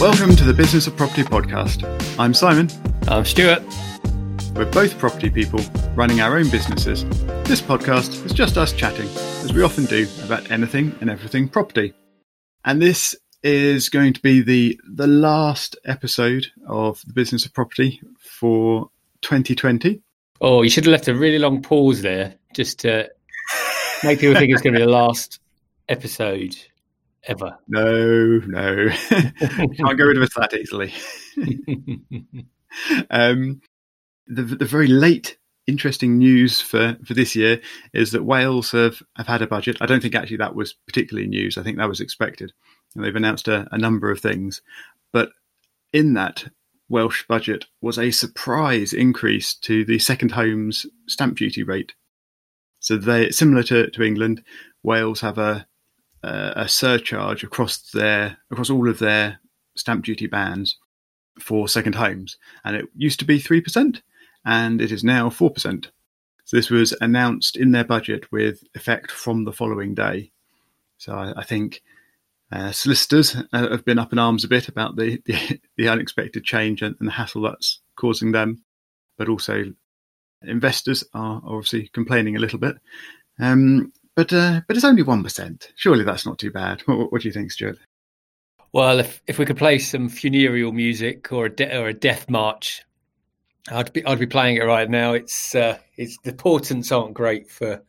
Welcome to the Business of Property podcast. I'm Simon. I'm Stuart. We're both property people running our own businesses. This podcast is just us chatting, as we often do, about anything and everything property. And this is going to be the the last episode of the Business of Property for 2020. Oh, you should have left a really long pause there just to make people think it's going to be the last episode ever. No, no, can't get rid of us that easily. um, the the very late interesting news for, for this year is that Wales have, have had a budget. I don't think actually that was particularly news. I think that was expected. And they've announced a, a number of things. But in that Welsh budget was a surprise increase to the second homes stamp duty rate. So they similar to, to England, Wales have a a surcharge across their across all of their stamp duty bands for second homes, and it used to be three percent, and it is now four percent. So this was announced in their budget with effect from the following day. So I, I think uh, solicitors uh, have been up in arms a bit about the, the, the unexpected change and, and, the hassle that's causing them, but also investors are obviously complaining a little bit. Um, but uh, but it's only one percent. Surely that's not too bad. What, do you think, Stuart? Well, if if we could play some funereal music or a de- or a death march, I'd be I'd be playing it right now. It's uh, it's the portents aren't great for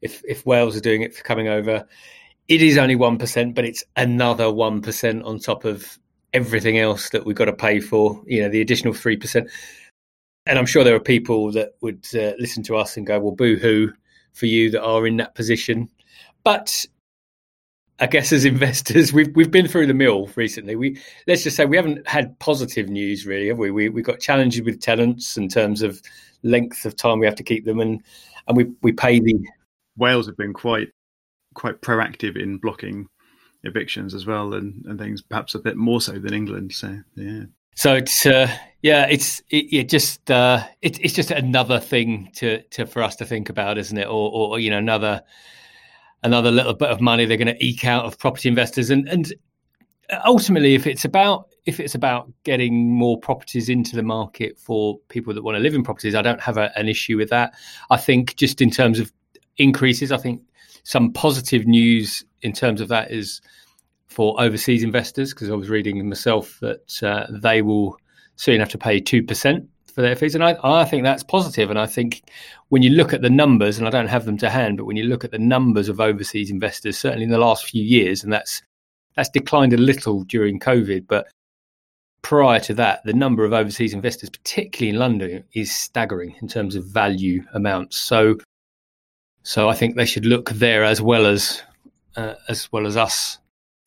if if Wales are doing it for coming over. It is only one percent, but it's another one percent on top of everything else that we've got to pay for. You know, the additional three percent. And I'm sure there are people that would uh, listen to us and go, "Well, boo hoo." For you that are in that position. But I guess as investors, we've we've been through the mill recently. We let's just say we haven't had positive news really, have we? We we got challenges with tenants in terms of length of time we have to keep them, and and we we pay the. Wales have been quite quite proactive in blocking evictions as well, and and things perhaps a bit more so than England. So yeah. So it's uh, yeah, it's it, it just uh, it, it's just another thing to, to for us to think about, isn't it? Or, or you know another another little bit of money they're going to eke out of property investors, and and ultimately, if it's about if it's about getting more properties into the market for people that want to live in properties, I don't have a, an issue with that. I think just in terms of increases, I think some positive news in terms of that is for overseas investors because I was reading myself that uh, they will soon have to pay 2% for their fees. And I, I think that's positive. And I think when you look at the numbers, and I don't have them to hand, but when you look at the numbers of overseas investors, certainly in the last few years, and that's that's declined a little during COVID, but prior to that, the number of overseas investors, particularly in London, is staggering in terms of value amounts. So, so I think they should look there as well as uh, as well as us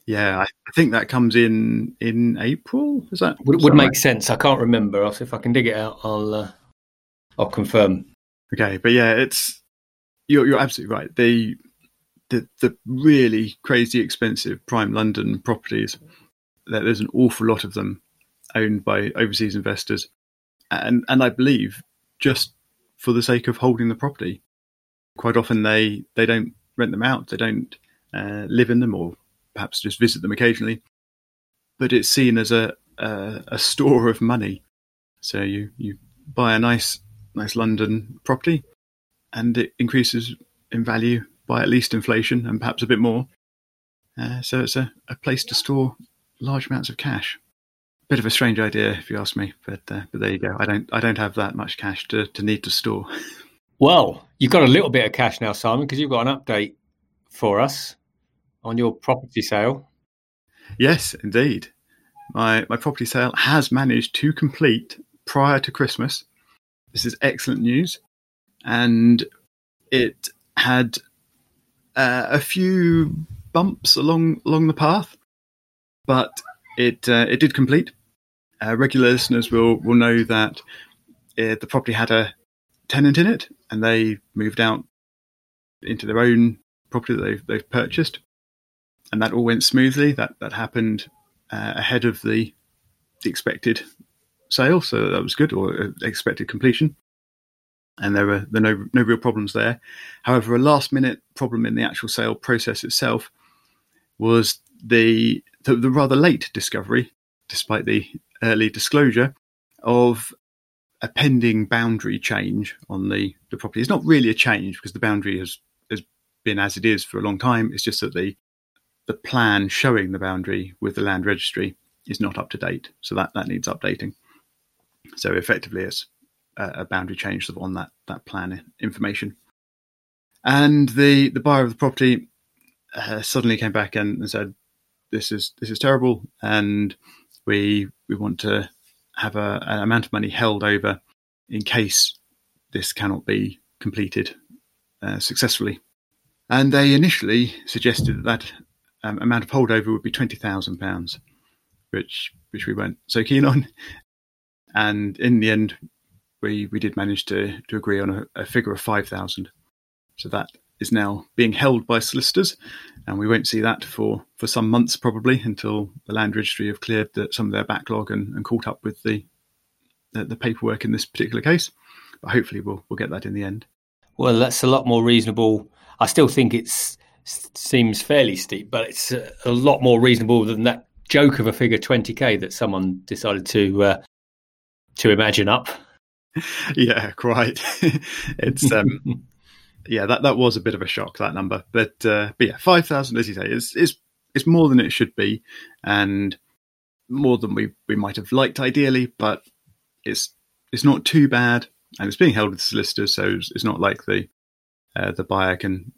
yeah, I think that comes in in April. Is that would, would make right? sense? I can't remember. If I can dig it out, I'll uh, I'll confirm. Okay, but yeah, it's you're you're absolutely right. The the the really crazy expensive prime London properties. That There's an awful lot of them owned by overseas investors, and and I believe just for the sake of holding the property. Quite often they they don't rent them out. They don't uh, live in them or perhaps just visit them occasionally. But it's seen as a a, a store of money. So you you buy a nice nice London property, and it increases in value by at least inflation and perhaps a bit more. Uh, so it's a, a place to store large amounts of cash. Bit of a strange idea, if you ask me, but uh, but there you go. I don't I don't have that much cash to, to need to store. Well, you've got a little bit of cash now, Simon, because you've got an update for us on your property sale. Yes, indeed. My my property sale has managed to complete prior to Christmas. This is excellent news, and it had uh, a few bumps along along the path, but it uh, it did complete. Uh, regular listeners will will know that uh, the property had a tenant in it, and they moved out into their own property that they've, they've purchased and that all went smoothly. That that happened uh, ahead of the, expected sale, so that was good, or uh, expected completion. And there were, no, no real problems there. However, a last minute problem in the actual sale process itself was the, the, the rather late discovery despite the early disclosure, of a pending boundary change on the, the property. It's not really a change because the boundary has, has been as it is for a long time. It's just that the the plan showing the boundary with the land registry is not up to date. So that, that needs updating. So effectively it's a, boundary change on that, that plan information. And the, the buyer of the property uh, suddenly came back and, and said, this is, this is terrible. And we, we want to have a, an amount of money held over in case this cannot be completed uh, successfully. And they initially suggested that um, amount of holdover would be twenty thousand pounds, which which we weren't so keen on. And in the end, we we did manage to to agree on a, a figure of five thousand. So that is now being held by solicitors, and we won't see that for, for some months probably until the land registry have cleared the, some of their backlog and, and caught up with the, the, the paperwork in this particular case. But hopefully, we'll we'll get that in the end. Well, that's a lot more reasonable. I still think it's seems fairly steep, but it's a, a lot more reasonable than that joke of a figure 20k that someone decided to uh, to imagine up. Yeah, quite. it's um, yeah, that, that was a bit of a shock that number, but uh, but yeah, five thousand, as you say, is is is more than it should be, and more than we we might have liked ideally, but it's it's not too bad, and it's being held with solicitors, so it's, it's not like the uh, the buyer can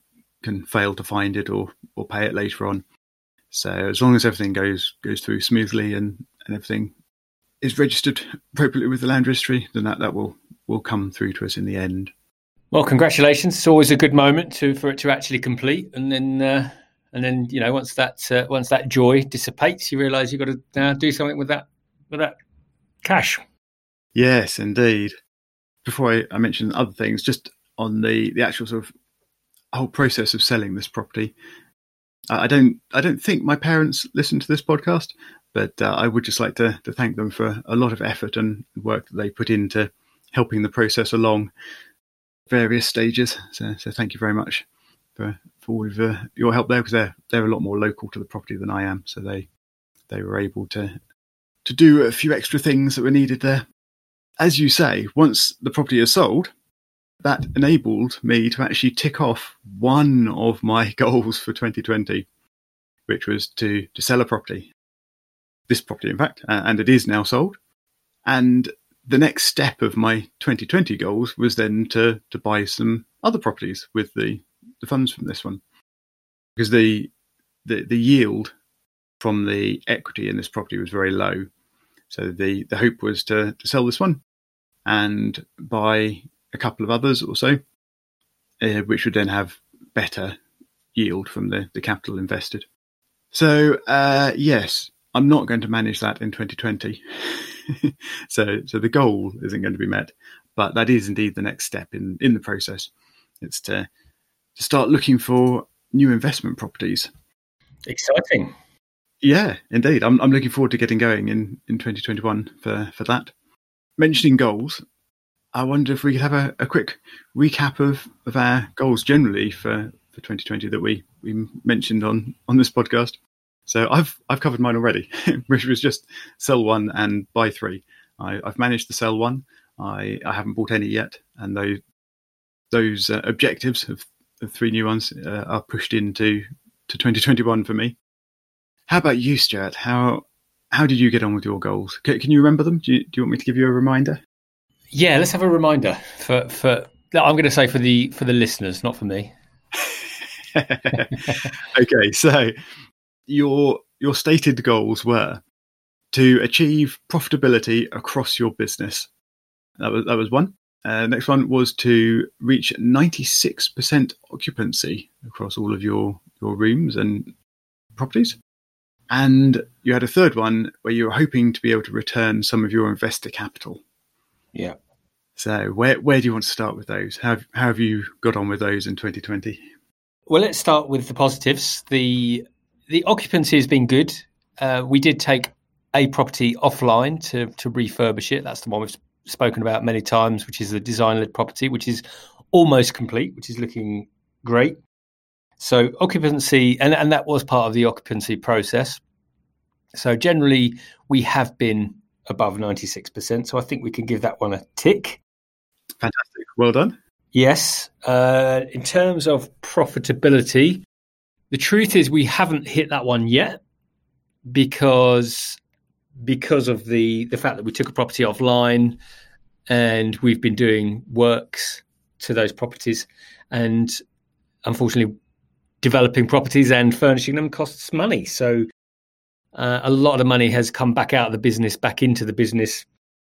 can fail to find it or or pay it later on. So as long as everything goes goes through smoothly and, and everything is registered appropriately with the land registry, then that, that will will come through to us in the end. Well, congratulations! It's always a good moment to for it to actually complete, and then uh, and then you know once that uh, once that joy dissipates, you realise you've got to uh, do something with that with that cash. Yes, indeed. Before I, I mention other things, just on the the actual sort of whole process of selling this property, I don't I don't think my parents listen to this podcast, but uh, I would just like to to thank them for a lot of effort and work that they put into helping the process along various stages. So, so thank you very much for, for all of uh, your help there because they're they're a lot more local to the property than I am. So they they were able to to do a few extra things that were needed there. As you say, once the property is sold, that enabled me to actually tick off one of my goals for 2020, which was to to sell a property. This property, in fact, and it is now sold. And the next step of my 2020 goals was then to to buy some other properties with the the funds from this one because the the, the yield from the equity in this property was very low so the the hope was to, to sell this one and buy a couple of others or so uh, which would then have better yield from the, the capital invested so uh, yes i'm not going to manage that in 2020 so so the goal isn't going to be met, but that is indeed the next step in in the process. It's to to start looking for new investment properties. Exciting. Yeah, indeed. I'm I'm looking forward to getting going in in 2021 for for that. Mentioning goals, I wonder if we could have a, a quick recap of, of our goals generally for, for 2020 that we, we mentioned on, on this podcast. So I've I've covered mine already, which was just sell one and buy three. I, have managed to sell one. I, I haven't bought any yet, and those those uh, objectives of, of three new ones uh, are pushed into to 2021 for me. How about you, Stuart? How how did you get on with your goals? Can, can you remember them? Do you, do you want me to give you a reminder? Yeah, let's have a reminder for for. I'm going to say for the for the listeners, not for me. okay, so your your stated goals were to achieve profitability across your business. That was that was one. Uh, next one was to reach 96% occupancy across all of your your rooms and properties. And you had a third one where you were hoping to be able to return some of your investor capital. Yeah. So where where do you want to start with those? How how have you got on with those in 2020? Well, let's start with the positives. The the occupancy has been good. Uh, we did take a property offline to to refurbish it. That's the one we've spoken about many times, which is the design led property, which is almost complete, which is looking great. So occupancy, and and that was part of the occupancy process. So generally, we have been above 96%. So I think we can give that one a tick. Fantastic. Well done. Yes. Uh, in terms of profitability, the truth is we haven't hit that one yet because because of the the fact that we took a property offline and we've been doing works to those properties and unfortunately developing properties and furnishing them costs money so uh, a lot of money has come back out of the business back into the business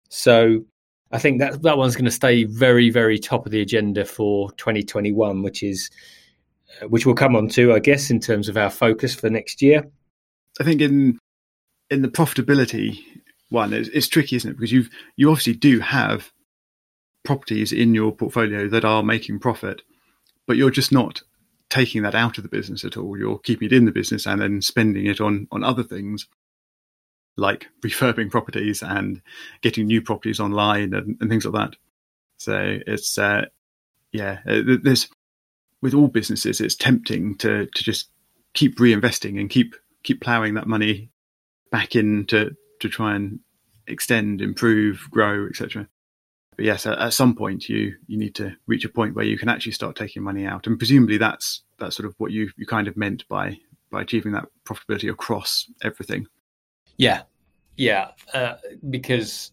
so i think that that one's going to stay very very top of the agenda for 2021 which is uh, which we'll come on to i guess in terms of our focus for next year i think in in the profitability one, it's, it's tricky, isn't it? Because you you obviously do have properties in your portfolio that are making profit, but you're just not taking that out of the business at all. You're keeping it in the business and then spending it on on other things like refurbing properties and getting new properties online and, and things like that. So it's uh, yeah, uh, there's with all businesses, it's tempting to to just keep reinvesting and keep keep ploughing that money back in to, to try and extend, improve, grow, etc. But yes, at, some point you you need to reach a point where you can actually start taking money out, and presumably that's that's sort of what you you kind of meant by by achieving that profitability across everything. Yeah, yeah, uh, because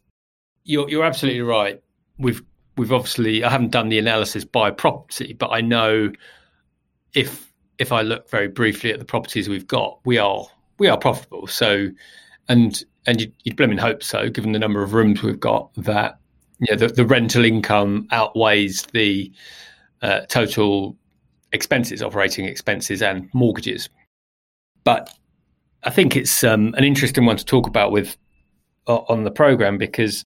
you're you're absolutely right. We've we've obviously I haven't done the analysis by property, but I know if if I look very briefly at the properties we've got, we are we are profitable. So, and and you'd, you'd blooming hope so, given the number of rooms we've got, that you know, the, the rental income outweighs the uh, total expenses, operating expenses, and mortgages. But I think it's um, an interesting one to talk about with uh, on the program because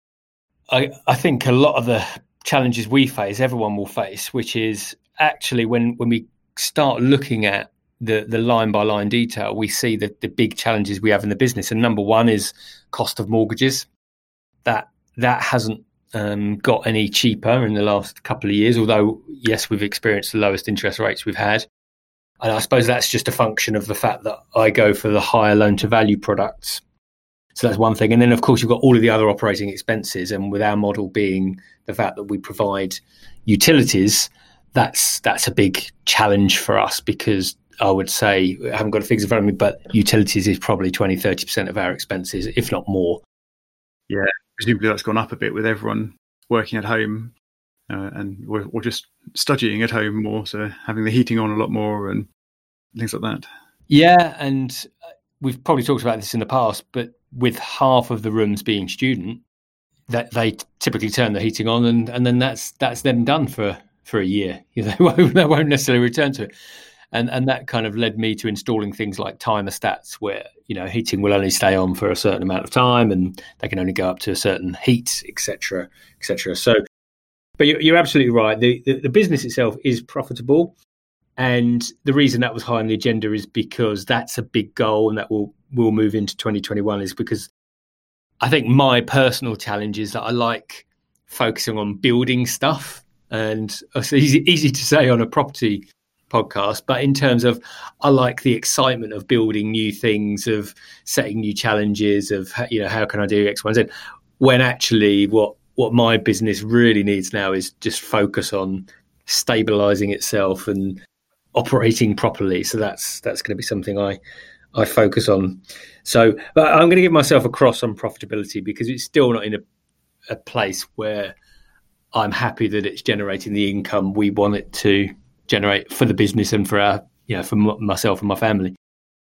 I, I think a lot of the challenges we face, everyone will face, which is actually when when we start looking at the the line by line detail, we see the the big challenges we have in the business. And number one is cost of mortgages. That that hasn't um, got any cheaper in the last couple of years. Although yes, we've experienced the lowest interest rates we've had. And I suppose that's just a function of the fact that I go for the higher loan to value products. So that's one thing. And then, of course, you've got all of the other operating expenses. And with our model being the fact that we provide utilities, that's that's a big challenge for us because I would say, I haven't got a figure in front of me, but utilities is probably 20, 30% of our expenses, if not more. Yeah, presumably that's gone up a bit with everyone working at home uh, and or, or, just studying at home more, so having the heating on a lot more and things like that. Yeah, and we've probably talked about this in the past, but with half of the rooms being student, that they typically turn the heating on, and, and then that's that's them done for for a year. You know, they won't necessarily return to it and and that kind of led me to installing things like timer stats where you know heating will only stay on for a certain amount of time and they can only go up to a certain heat etc etc so but you're, absolutely right. The, the, the business itself is profitable. And the reason that was high on the agenda is because that's a big goal and that will will move into 2021 is because i think my personal challenge is that i like focusing on building stuff. And it's easy, easy to say on a property podcast, but in terms of I like the excitement of building new things, of setting new challenges, of you know how can I do X, Y, and Z. When actually, what what my business really needs now is just focus on stabilizing itself and operating properly. So that's that's going to be something I I focus on. So, but I'm going to give myself a cross on profitability because it's still not in a, a place where I'm happy that it's generating the income we want it to generate for the business and for our, you know, for myself and my family.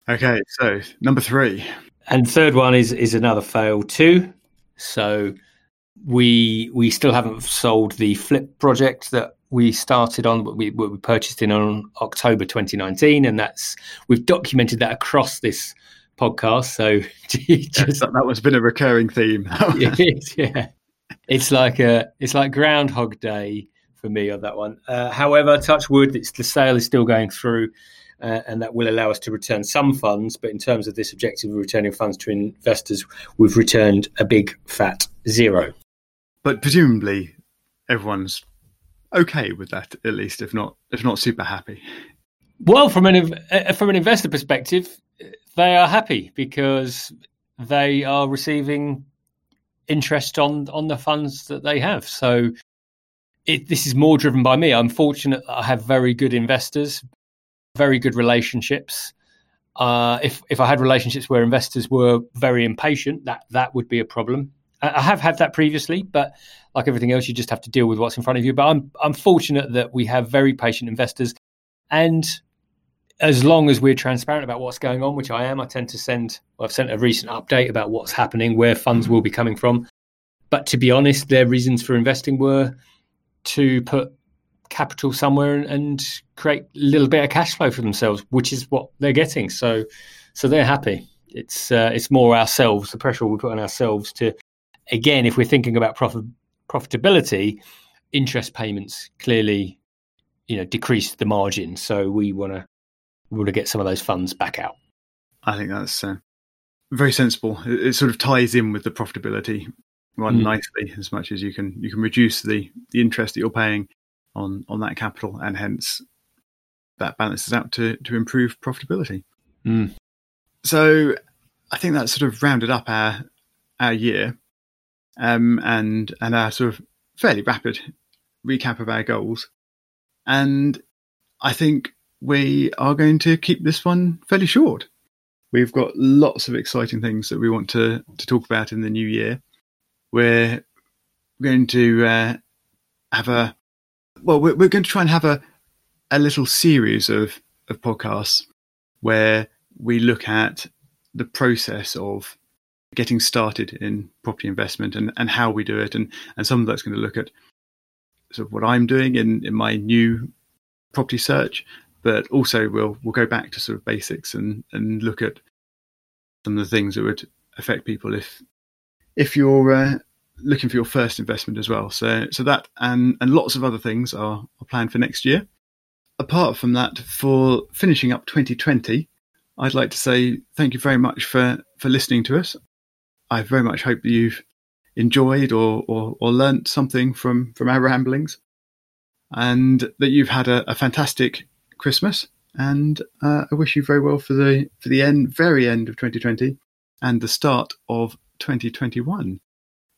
Okay, so number three, and third one is is another fail too. So we we still haven't sold the flip project that we started on but we, we purchased in on October 2019 and that's we've documented that across this podcast so just, that, that was been a recurring theme yeah it's like a it's like groundhog day for me on that one. Uh, however, touch wood, it's, the sale is still going through. Uh, and that will allow us to return some funds. But in terms of this objective of returning funds to investors, we've returned a big fat zero. But presumably, everyone's okay with that, at least, if not if not super happy. Well, from an uh, from an investor perspective, they are happy because they are receiving interest on on the funds that they have. So it, this is more driven by me. I'm fortunate I have very good investors, very good relationships. Uh, if if I had relationships where investors were very impatient, that that would be a problem. I have had that previously, but like everything else, you just have to deal with what's in front of you. But I'm I'm fortunate that we have very patient investors, and as long as we're transparent about what's going on, which I am, I tend to send. Well, I've sent a recent update about what's happening, where funds will be coming from. But to be honest, their reasons for investing were to put capital somewhere and, and create a little bit of cash flow for themselves, which is what they're getting. So, so they're happy. It's uh, it's more ourselves, the pressure we put on ourselves to, again, if we're thinking about profit profitability, interest payments clearly, you know, decrease the margin. So we want to we want to get some of those funds back out. I think that's uh, very sensible. It, it, sort of ties in with the profitability run mm. nicely as much as you can you can reduce the the interest that you're paying on on that capital and hence that balances out to to improve profitability mm. so i think that sort of rounded up our our year um, and and our sort of fairly rapid recap of our goals and i think we are going to keep this one fairly short we've got lots of exciting things that we want to to talk about in the new year we're going to uh, have a well, we're, we're going to try and have a a little series of of podcasts where we look at the process of getting started in property investment and, and how we do it. And, and some of that's going to look at sort of what I'm doing in, in my new property search, but also we'll we'll go back to sort of basics and, and look at some of the things that would affect people if if you're uh, looking for your first investment as well. So, so that and and lots of other things are, are planned for next year. Apart from that, for finishing up 2020, I'd like to say thank you very much for for listening to us. I very much hope that you've enjoyed or or, or learnt something from from our ramblings, and that you've had a, a fantastic Christmas. And uh, I wish you very well for the for the end, very end of 2020, and the start of 2021.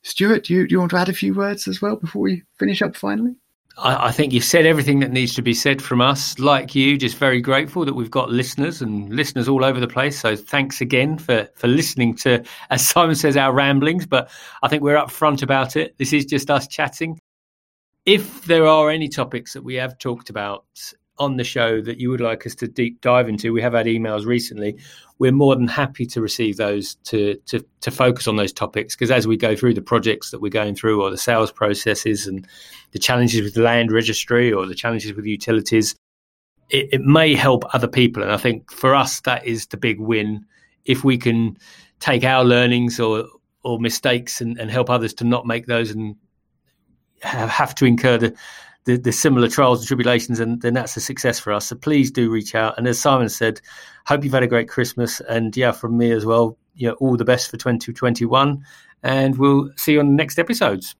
Stuart, do you, do you want to add a few words as well before we finish up finally? I, I think you've said everything that needs to be said from us. Like you, just very grateful that we've got listeners and listeners all over the place. So thanks again for, for listening to, as Simon says, our ramblings. But I think we're upfront about it. This is just us chatting. If there are any topics that we have talked about on the show that you would like us to deep dive into, we have had emails recently. We're more than happy to receive those to to, to focus on those topics because as we go through the projects that we're going through, or the sales processes and the challenges with land registry, or the challenges with utilities, it, it may help other people. And I think for us, that is the big win if we can take our learnings or or mistakes and, and help others to not make those and have to incur the the, the similar trials and tribulations, and then that's a success for us. So please do reach out. And as Simon said, hope you've had a great Christmas. And yeah, from me as well, you know, all the best for 2021. And we'll see you on the next episodes.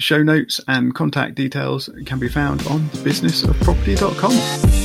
Show notes and contact details can be found on thebusinessofproperty.com.